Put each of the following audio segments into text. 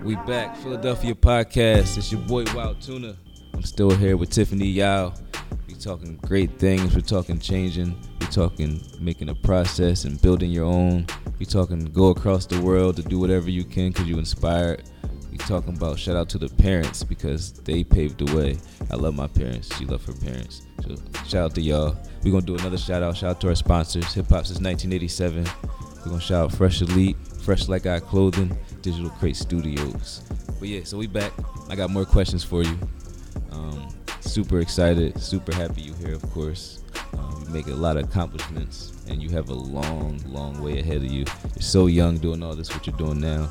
We back, Philadelphia podcast. It's your boy Wild Tuna. I'm still here with Tiffany Yao. We talking great things. We're talking changing. We're talking making a process and building your own. We talking go across the world to do whatever you can because you inspired. We talking about shout out to the parents because they paved the way. I love my parents. She love her parents. So shout out to y'all. We're gonna do another shout out. Shout out to our sponsors. Hip hop since 1987. We're gonna shout out Fresh Elite, Fresh Like Eye Clothing, Digital Crate Studios. But yeah, so we back. I got more questions for you. Um, super excited, super happy you here, of course. Um, you make a lot of accomplishments, and you have a long, long way ahead of you. You're so young doing all this, what you're doing now.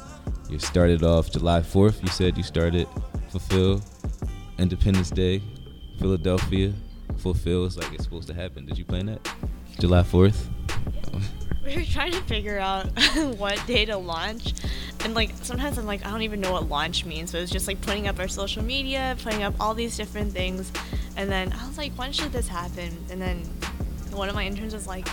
You started off July 4th. You said you started Fulphil Independence Day, Philadelphia. Fulphil is like it's supposed to happen. Did you plan that? July 4th? We were trying to figure out what day to launch. And like sometimes I'm like, I don't even know what launch means. So it's just like putting up our social media, putting up all these different things. And then I was like, when should this happen? And then one of my interns was like,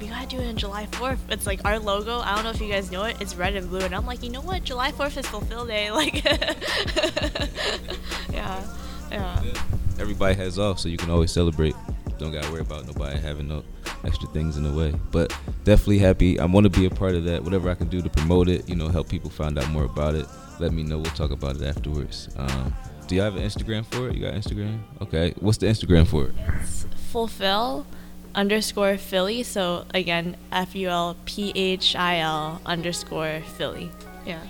we gotta do it on July 4th. It's like our logo. I don't know if you guys know it. It's red and blue. And I'm like, you know what? July 4th is Fulphil Day. Like, yeah, yeah. Everybody has off, so you can always celebrate. Don't gotta worry about nobody having no extra things in the way. But definitely happy. I want to be a part of that. Whatever I can do to promote it, you know, help people find out more about it. Let me know. We'll talk about it afterwards. Um, do you have an Instagram for it? You got Instagram? Okay. What's the Instagram for it? It's fulphil underscore Philly. So again, F U L P H I L underscore Philly. Yeah.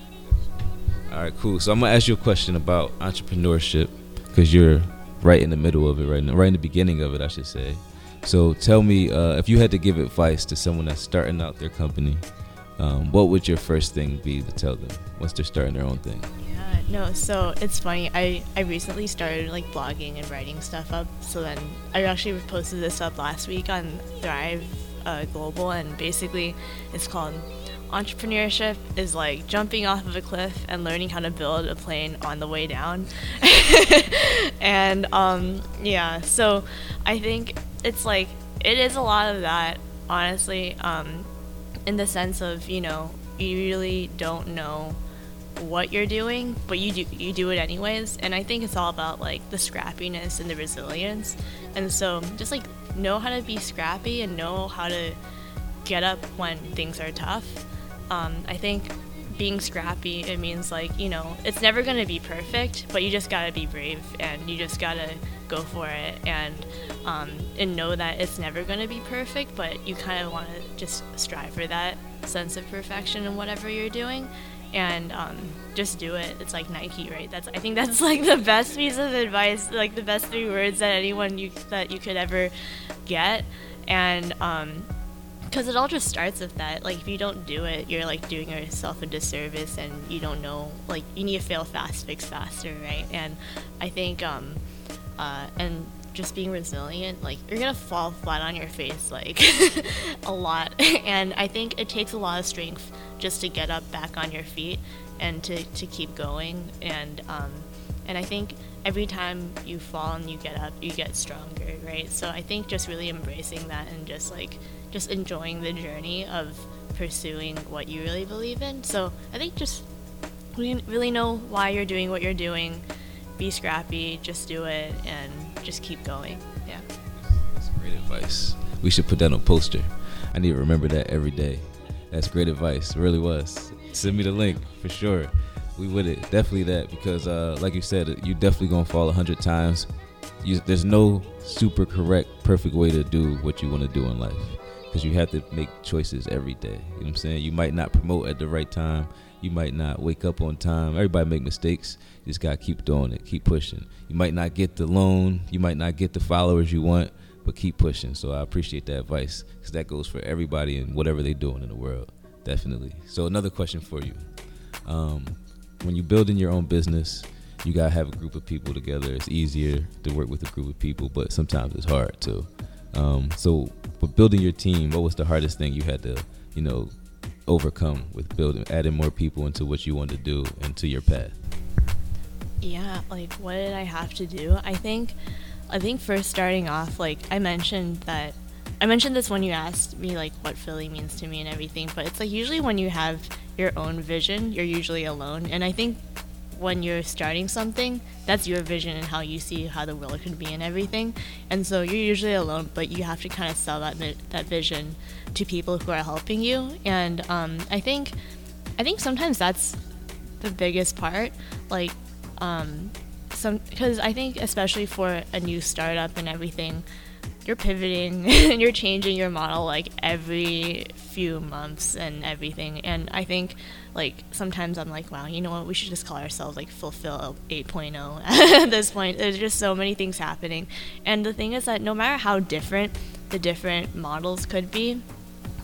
All right, cool. So I'm gonna ask you a question about entrepreneurship because you're right in the middle of it right now, right in the beginning of it, I should say. So tell me, uh, if you had to give advice to someone that's starting out their company, um, what would your first thing be to tell them once they're starting their own thing? Yeah, no, so it's funny. I, I recently started like blogging and writing stuff up. So then I actually posted this up last week on Thrive uh, Global, and basically it's called entrepreneurship is like jumping off of a cliff and learning how to build a plane on the way down. and um, yeah, so I think it's like it is a lot of that, honestly, um, in the sense of you know you really don't know what you're doing, but you do you do it anyways. And I think it's all about like the scrappiness and the resilience. And so just like know how to be scrappy and know how to get up when things are tough. Um, I think being scrappy it means like you know it's never going to be perfect but you just got to be brave and you just got to go for it and um, and know that it's never going to be perfect but you kind of want to just strive for that sense of perfection in whatever you're doing and um, just do it. It's like nike right? That's i think that's like the best piece of advice like the best three words that anyone you that you could ever get. And um, because it all just starts with that. Like if you don't do it you're like doing yourself a disservice and you don't know like you need to fail fast fix faster right? And i think um uh and just being resilient like you're gonna fall flat on your face like a lot. And i think it takes a lot of strength just to get up back on your feet and to, to keep going. And um and i think every time you fall and you get up you get stronger right? So i think just really embracing that and just like just enjoying the journey of pursuing what you really believe in. So I think just really know why you're doing what you're doing, be scrappy, just do it, and just keep going. Yeah. That's great advice. We should put that on a poster. I need to remember that every day. That's great advice. It really was. Send me the link for sure. We would it definitely that because, uh, like you said, you definitely gonna fall a hundred times. You, there's no super correct, perfect way to do what you want to do in life because you have to make choices every day. You know what I'm saying? You might not promote at the right time. You might not wake up on time. Everybody make mistakes. You just gotta keep doing it, keep pushing. You might not get the loan, you might not get the followers you want, but keep pushing. So I appreciate that advice because that goes for everybody and whatever they're doing in the world. Definitely. So another question for you: um, When you're building your own business, you gotta have a group of people together. It's easier to work with a group of people, but sometimes it's hard too. Um, so, with building your team, what was the hardest thing you had to, you know, overcome with building, adding more people into what you want to do into your path? Yeah, like what did I have to do? I think, I think first starting off, like I mentioned that, I mentioned this when you asked me like what Philly means to me and everything, but it's like usually when you have your own vision, you're usually alone, and I think when you're starting something, that's your vision and how you see how the world could be and everything. And so you're usually alone, but you have to kind of sell that that vision to people who are helping you. And um, I think, I think sometimes that's the biggest part. Like, um, some because I think especially for a new startup and everything, you're pivoting and you're changing your model like every few months and everything. And I think like sometimes I'm like, wow, you know what? We should just call ourselves like Fulphil 8.0 at this point. There's just so many things happening. And the thing is that no matter how different the different models could be,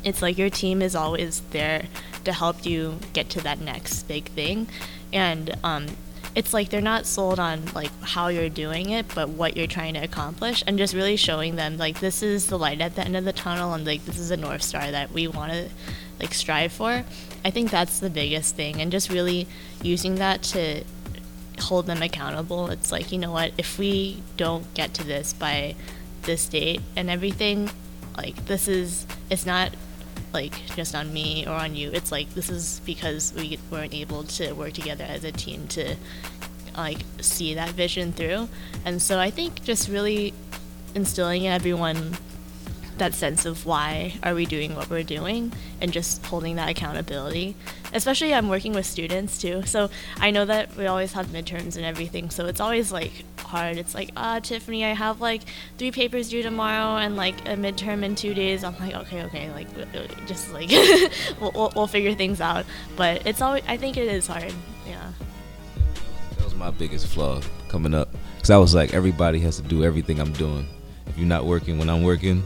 it's like your team is always there to help you get to that next big thing. And um, it's like they're not sold on like how you're doing it but what you're trying to accomplish and just really showing them like this is the light at the end of the tunnel and like this is a north star that we want to like strive for. I think that's the biggest thing and just really using that to hold them accountable. It's like you know what if we don't get to this by this date and everything like this is it's not like just on me or on you. It's like this is because we weren't able to work together as a team to like see that vision through. And so I think just really instilling in everyone that sense of why are we doing what we're doing and just holding that accountability especially i'm working with students too so i know that we always have midterms and everything so it's always like hard it's like ah tiffany i have like three papers due tomorrow and like a midterm in two days i'm like okay okay like just like we'll, we'll, we'll figure things out but it's always i think it is hard yeah that was my biggest flaw coming up because i was like everybody has to do everything i'm doing if you're not working when i'm working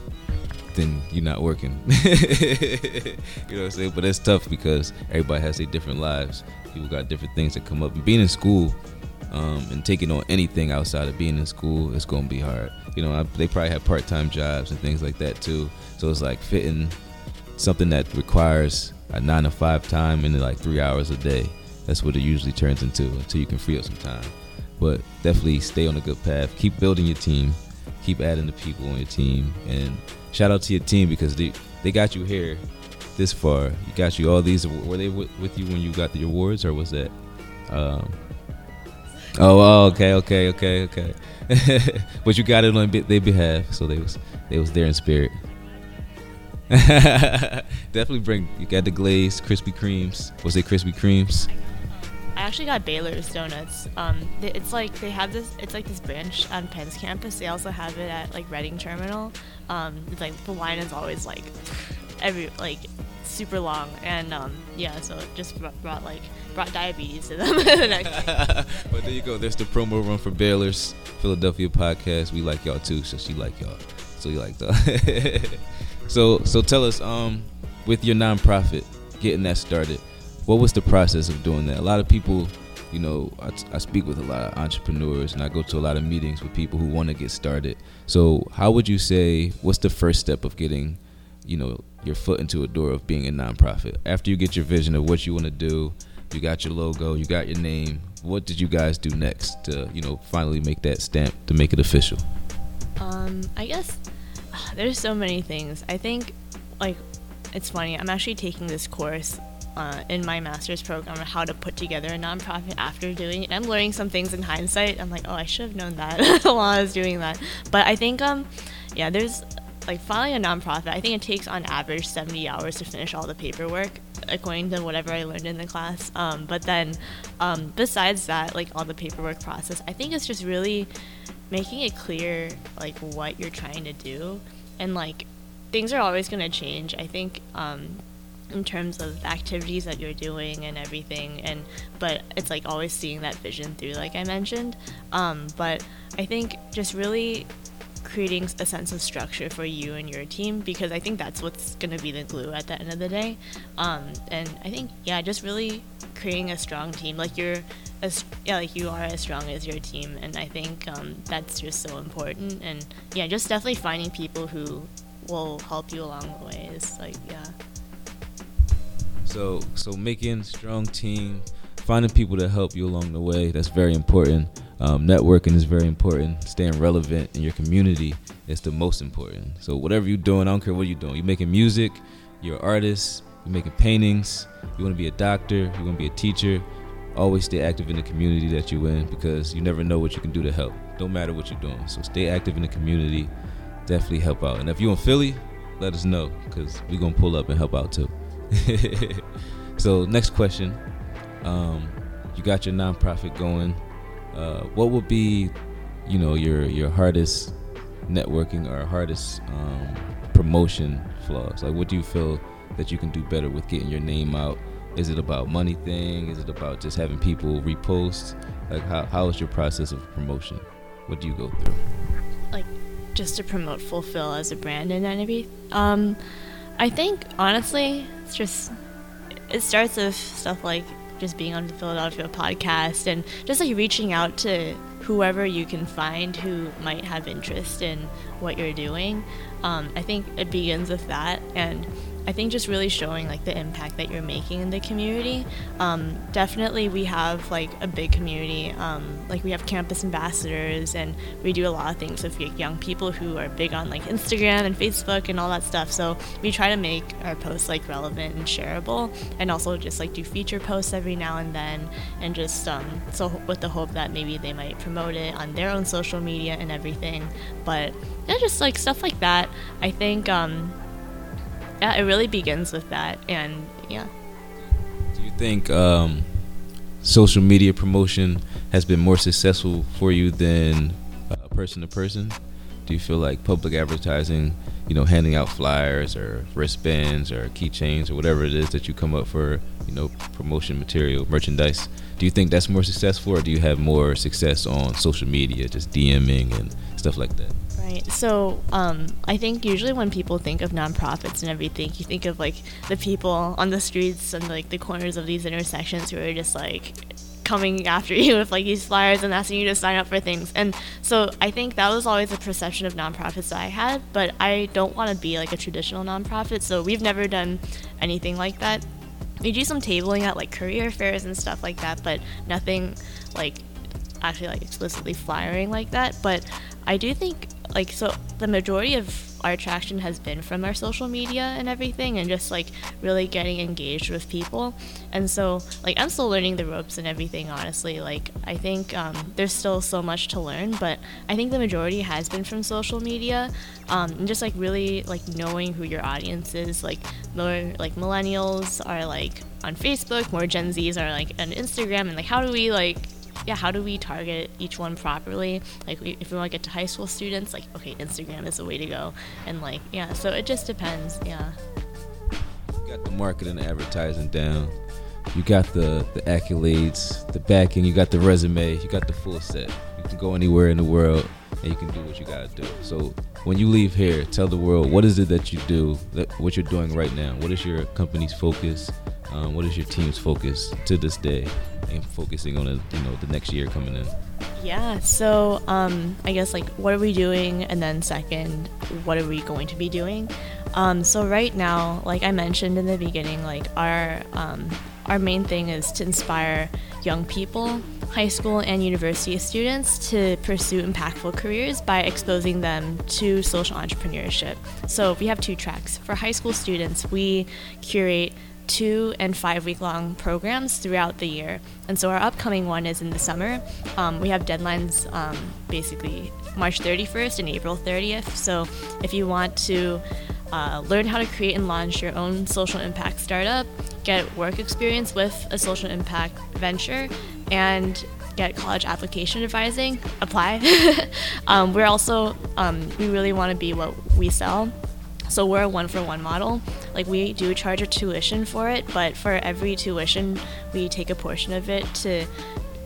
then you're not working. you know what I'm saying? But it's tough because everybody has their different lives. People got different things that come up. And being in school um, and taking on anything outside of being in school, it's to be hard. You know, I, they probably have part time jobs and things like that too. So it's like fitting something that requires a nine to five time into like three hours a day. That's what it usually turns into until you can free up some time. But definitely stay on a good path. Keep building your team. Keep adding the people on your team and shout out to your team because they they got you here this far. You got you all these. Were they with you when you got the awards, or was that? Um, oh, oh, okay, okay, okay, okay. but you got it on their behalf, so they was they was there in spirit. Definitely bring. You got the glaze, Krispy Kremes. Was it Krispy Kremes? I actually got Beiler's donuts. Um, it's like they have this. It's like this branch on Penn's campus. They also have it at like Reading Terminal. Um, it's like the line is always like every like super long, and um, yeah, so it just brought, brought like brought diabetes to them the there you go. There's the promo run for Beiler's Philadelphia podcast. We like y'all too, so she like y'all. So you like that. so so tell us, um, with your nonprofit, getting that started what was the process of doing that? A lot of people, you know, I, I speak with a lot of entrepreneurs and I go to a lot of meetings with people who want to get started. So, how would you say, what's the first step of getting, you know, your foot into a door of being a nonprofit? After you get your vision of what you want to do, you got your logo, you got your name. What did you guys do next to, you know, finally make that stamp to make it official? Um, I guess there's so many things. I think, like, it's funny. I'm actually taking this course uh, in my master's program on how to put together a nonprofit after doing it. I'm learning some things in hindsight. I'm like, oh, I should have known that while I was doing that. But I think, um, yeah, there's like filing a nonprofit. I think it takes on average 70 hours to finish all the paperwork, according to whatever I learned in the class. Um, but then, um, besides that, like all the paperwork process, I think it's just really making it clear like what you're trying to do and like things are always going to change. I think um, in terms of activities that you're doing and everything and but it's like always seeing that vision through like i mentioned um, but i think just really creating a sense of structure for you and your team because i think that's what's going to be the glue at the end of the day um, and i think yeah just really creating a strong team like you're as yeah like you are as strong as your team and i think um, that's just so important and yeah just definitely finding people who will help you along the way is like yeah so so making strong team, finding people to help you along the way. That's very important. Um, networking is very important. Staying relevant in your community is the most important. So whatever you're doing, I don't care what you're doing. You're making music, you're an artist, you're making paintings, you want to be a doctor, you want to be a teacher. always stay active in the community that you're in because you never know what you can do to help. Don't matter what you're doing. So stay active in the community. Definitely help out. And if you're in Philly, let us know because we're gonna pull up and help out too. so next question. Um, you got your nonprofit going. Uh, what would be, you know, your your hardest networking or hardest um, promotion flaws? Like, what do you feel that you can do better with getting your name out? Is it about money thing? Is it about just having people repost? Like, how, how is your process of promotion? What do you go through? Like, just to promote Fulphil as a brand and everything. Um, I think honestly, it's just it starts with stuff like just being on the Philadelphia podcast and just like reaching out to whoever you can find who might have interest in what you're doing. Um, I think it begins with that and I think just really showing like the impact that you're making in the community. Um, definitely, we have like a big community. Um, like we have campus ambassadors, and we do a lot of things with young people who are big on like Instagram and Facebook and all that stuff. So we try to make our posts like relevant and shareable, and also just like do feature posts every now and then, and just um, so with the hope that maybe they might promote it on their own social media and everything. But yeah, just like stuff like that. I think. Um, yeah, it really begins with that, and yeah. Do you think um, social media promotion has been more successful for you than person to person? Do you feel like public advertising, you know, handing out flyers or wristbands or keychains or whatever it is that you come up for, you know, promotion material, merchandise? Do you think that's more successful, or do you have more success on social media, just DMing and stuff like that? Right. So um, I think usually when people think of nonprofits and everything, you think of like the people on the streets and like the corners of these intersections who are just like coming after you with like these flyers and asking you to sign up for things. And so I think that was always a perception of nonprofits that I had, but I don't want to be like a traditional nonprofit. So we've never done anything like that. We do some tabling at like career fairs and stuff like that, but nothing like actually like explicitly flyering like that. But I do think like so the majority of our attraction has been from our social media and everything and just like really getting engaged with people. And so like i'm still learning the ropes and everything honestly. Like i think um, there's still so much to learn but i think the majority has been from social media um, and just like really like knowing who your audience is. Like more like millennials are like on facebook more gen z's are like on instagram and like how do we like yeah, how do we target each one properly? Like, we, if we want to get to high school students, like, okay, Instagram is the way to go. And, like, yeah, so it just depends. Yeah. You got the marketing and advertising down. You got the, the accolades, the backing, you got the resume, you got the full set. You can go anywhere in the world and you can do what you got to do. So, when you leave here, tell the world what is it that you do, that, what you're doing right now. What is your company's focus? Um, what is your team's focus to this day? and focusing on a, you know the next year coming in? Yeah, so um, I guess like what are we doing, and then second, what are we going to be doing? Um, so right now, like I mentioned in the beginning, like our um, our main thing is to inspire young people, high school and university students to pursue impactful careers by exposing them to social entrepreneurship. So we have two tracks. For high school students, we curate two and five week long programs throughout the year. And so our upcoming one is in the summer. Um, we have deadlines um, basically March 31st and April 30th. So if you want to uh, learn how to create and launch your own social impact startup, get work experience with a social impact venture, and get college application advising, apply. um, we're also, um, we really want to be what we sell. So we're a one for one model. Like we do charge a tuition for it, but for every tuition, we take a portion of it to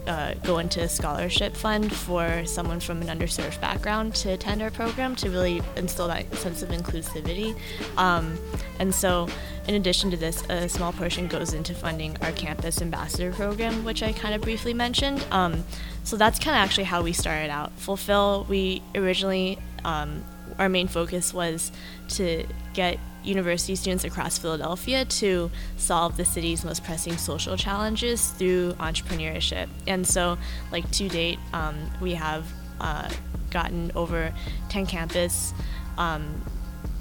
uh, go into a scholarship fund for someone from an underserved background to attend our program to really instill that sense of inclusivity. Um, and so, in addition to this, a small portion goes into funding our campus ambassador program, which I kind of briefly mentioned. Um, so that's kind of actually how we started out. Fulphil, we originally um, our main focus was to get university students across Philadelphia to solve the city's most pressing social challenges through entrepreneurship. And so, like to date, um, we have uh, gotten over 10 campus um,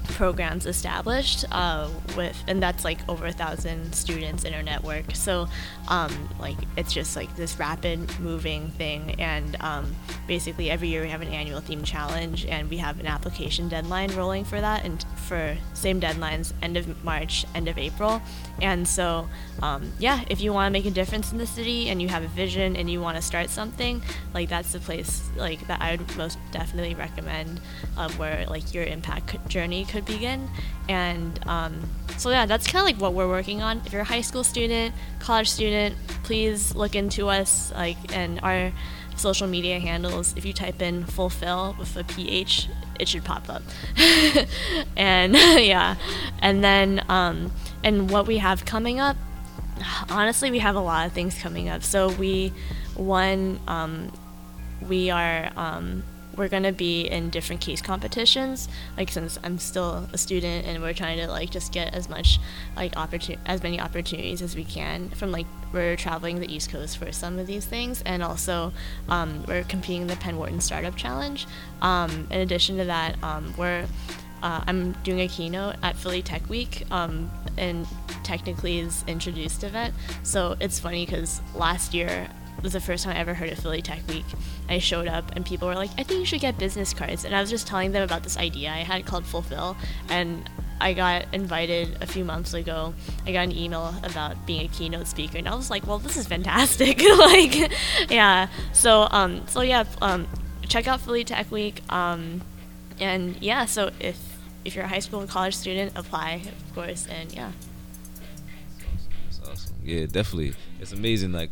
programs established uh, with and that's like over a thousand students in our network. So um, like it's just like this rapid moving thing. And um, basically every year we have an annual theme challenge and we have an application deadline rolling for that. And for same deadlines end of march end of april and so um, yeah if you want to make a difference in the city and you have a vision and you want to start something like that's the place like that i would most definitely recommend uh, where like your impact journey could begin. And um, so yeah, that's kind of like what we're working on. If you're a high school student, college student, please look into us. Like and our social media handles. If you type in fulphil with a ph, it should pop up. and yeah, and then um, and what we have coming up. Honestly, we have a lot of things coming up. So we, one, um, we are um, we're gonna be in different case competitions. Like since I'm still a student and we're trying to like just get as much like opportunity as many opportunities as we can from like we're traveling the East Coast for some of these things, and also um, we're competing in the Penn Wharton Startup Challenge. Um, in addition to that, um, we're uh, I'm doing a keynote at Philly Tech Week, um, and technically is introduced event. So it's funny because last year was the first time I ever heard of Philly Tech Week. I showed up and people were like, I think you should get business cards. And I was just telling them about this idea I had called Fulphil. And I got invited a few months ago. I got an email about being a keynote speaker, and I was like, "Well, this is fantastic!" like, yeah. So, um, so yeah, um, check out Philly Tech Week. Um, and yeah, so if if you're a high school and college student, apply, of course, and yeah. That's awesome. Yeah, definitely. It's amazing. Like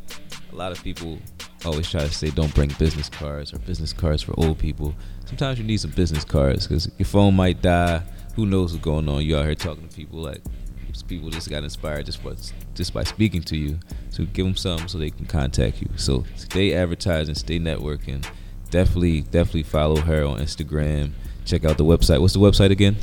a lot of people always try to say don't bring business cards or business cards for old people. Sometimes you need some business cards because your phone might die. Who knows what's going on? You out here talking to people like people just got inspired just by just by speaking to you. So give them something so they can contact you. So stay advertising, stay networking. Definitely, definitely follow her on Instagram. Check out the website. What's the website again?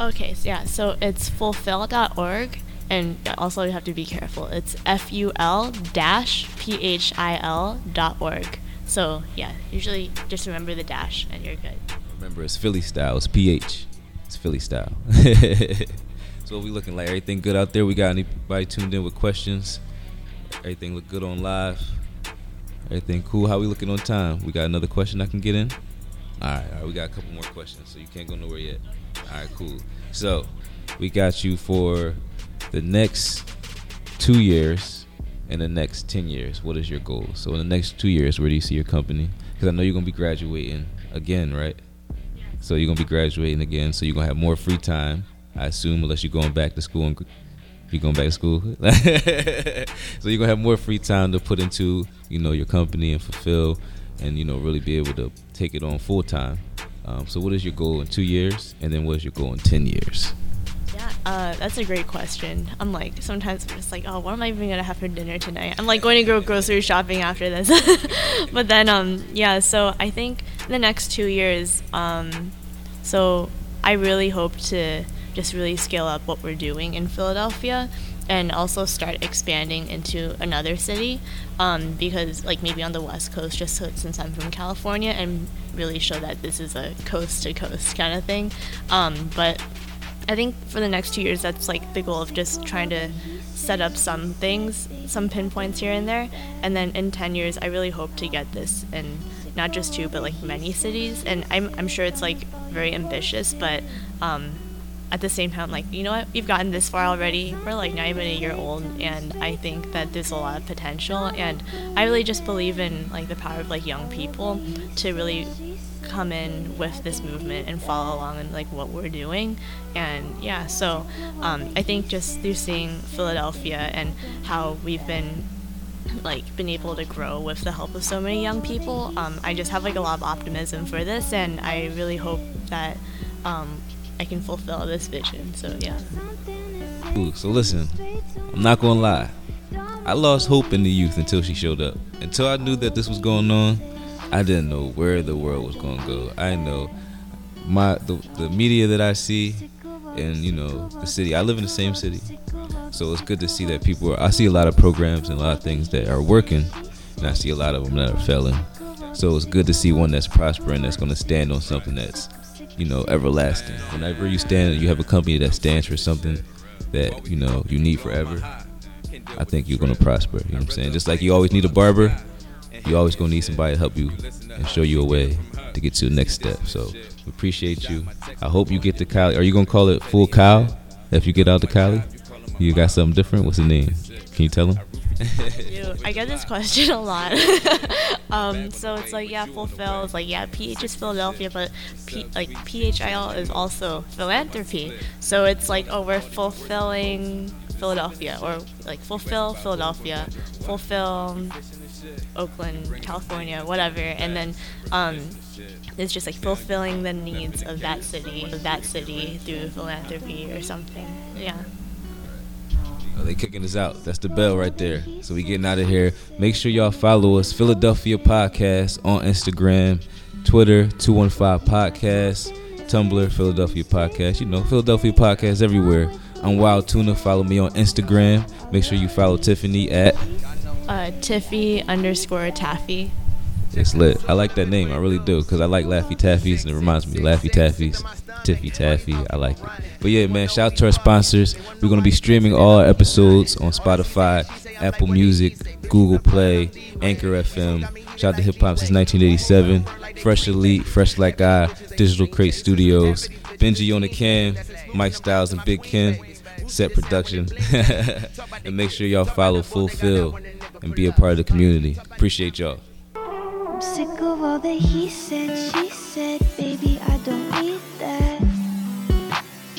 Okay, so yeah, so it's fulphil.org and also you have to be careful. It's ful dash phil dot org. So yeah, usually just remember the dash and you're good. Remember, it's Philly style. It's ph. It's Philly style. so we looking like everything good out there. We got anybody tuned in with questions? Everything look good on live. Everything cool. How we looking on time? We got another question I can get in. All right, all right. We got a couple more questions, so you can't go nowhere yet. All right, cool. So we got you for the next two years and the next 10 years, what is your goal? So, in the next two years, where do you see your company? Because I know you're going to be graduating again, right? So, you're going to be graduating again. So, you're going to have more free time, I assume, unless you're going back to school and you're going back to school. so, you're going to have more free time to put into, you know, your company and fulphil and, you know, really be able to take it on full time. Um, so, what is your goal in two years? And then, what is your goal in 10 years? Uh, that's a great question. I'm like, sometimes I'm just like, oh, what am I even gonna have for dinner tonight? I'm like going to go grocery shopping after this. but then, um, yeah, so I think in the next two years, um, so I really hope to just really scale up what we're doing in Philadelphia and also start expanding into another city um, because like maybe on the west coast just so, since i'm from california and really show that this is a coast to coast kind of thing um, but I think for the next two years, that's like the goal of just trying to set up some things, some pinpoints here and there. And then in 10 years, I really hope to get this in not just two, but like many cities. And I'm, I'm sure it's like very ambitious, but um, at the same time, like, you know what, we've gotten this far already. We're like not even a year old. And I think that there's a lot of potential. And I really just believe in like the power of like young people to really come in with this movement and follow along in like what we're doing. And yeah so um, i think just through seeing philadelphia and how we've been like been able to grow with the help of so many young people um, i just have like a lot of optimism for this and i really hope that um, i can fulfill this vision. So yeah. Ooh, so listen i'm not gonna lie. I lost hope in the youth until she showed up. Until i knew that this was going on I didn't know where the world was going to go. I know my the, the media that I see and you know the city. I live in the same city, so it's good to see that people. Are, I see a lot of programs and a lot of things that are working, and I see a lot of them that are failing. So it's good to see one that's prospering, that's going to stand on something that's you know, everlasting. Whenever you stand, you have a company that stands for something that you know you need forever. I think you're gonna prosper. You know what I'm saying? Just like you always need a barber, you always gonna need somebody to help you and show you a way to get to the next step. So appreciate you. I hope you get to Cali. Are you gonna call it Full Cow if you get out to Cali? You got something different? What's the name? Can you tell them? I get this question a lot. um, so it's like, yeah, fulphil is like, yeah, PH is Philadelphia, but P, like PHIL is also philanthropy. So it's like, oh, we're fulfilling Philadelphia, or like fulfill Philadelphia, fulfill Oakland, California, whatever, and then um, it's just like fulfilling the needs of that city, of that city through philanthropy or something. Yeah. Oh, they kicking us out. That's the bell right there. So we getting out of here. Make sure y'all follow us, Philadelphia Podcast on Instagram, Twitter, 215 Podcast, Tumblr, Philadelphia Podcast. You know, Philadelphia Podcast everywhere. I'm Wild Tuna. Follow me on Instagram. Make sure you follow Tiffany at uh, Tiffy underscore Taffy. It's lit. I like that name. I really do because I like Laffy Taffies and it reminds me of Laffy Taffies, Tiffy Taffy. I like it. But yeah, man, shout out to our sponsors. We're gonna be streaming all our episodes on Spotify, Apple Music, Google Play, Anchor FM. Shout out to Hip Hop since 1987. Fresh Elite, Fresh Like I, Digital Crate Studios, Benji on the Cam, Mike Styles and Big Ken, Set Production. and make sure y'all follow Fulphil and be a part of the community. Appreciate y'all. I'm sick of all that he said, she said, baby, I don't need that.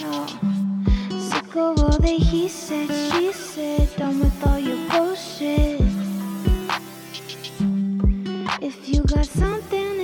No. Sick of all that he said, she said, done with all your bullshit. If you got something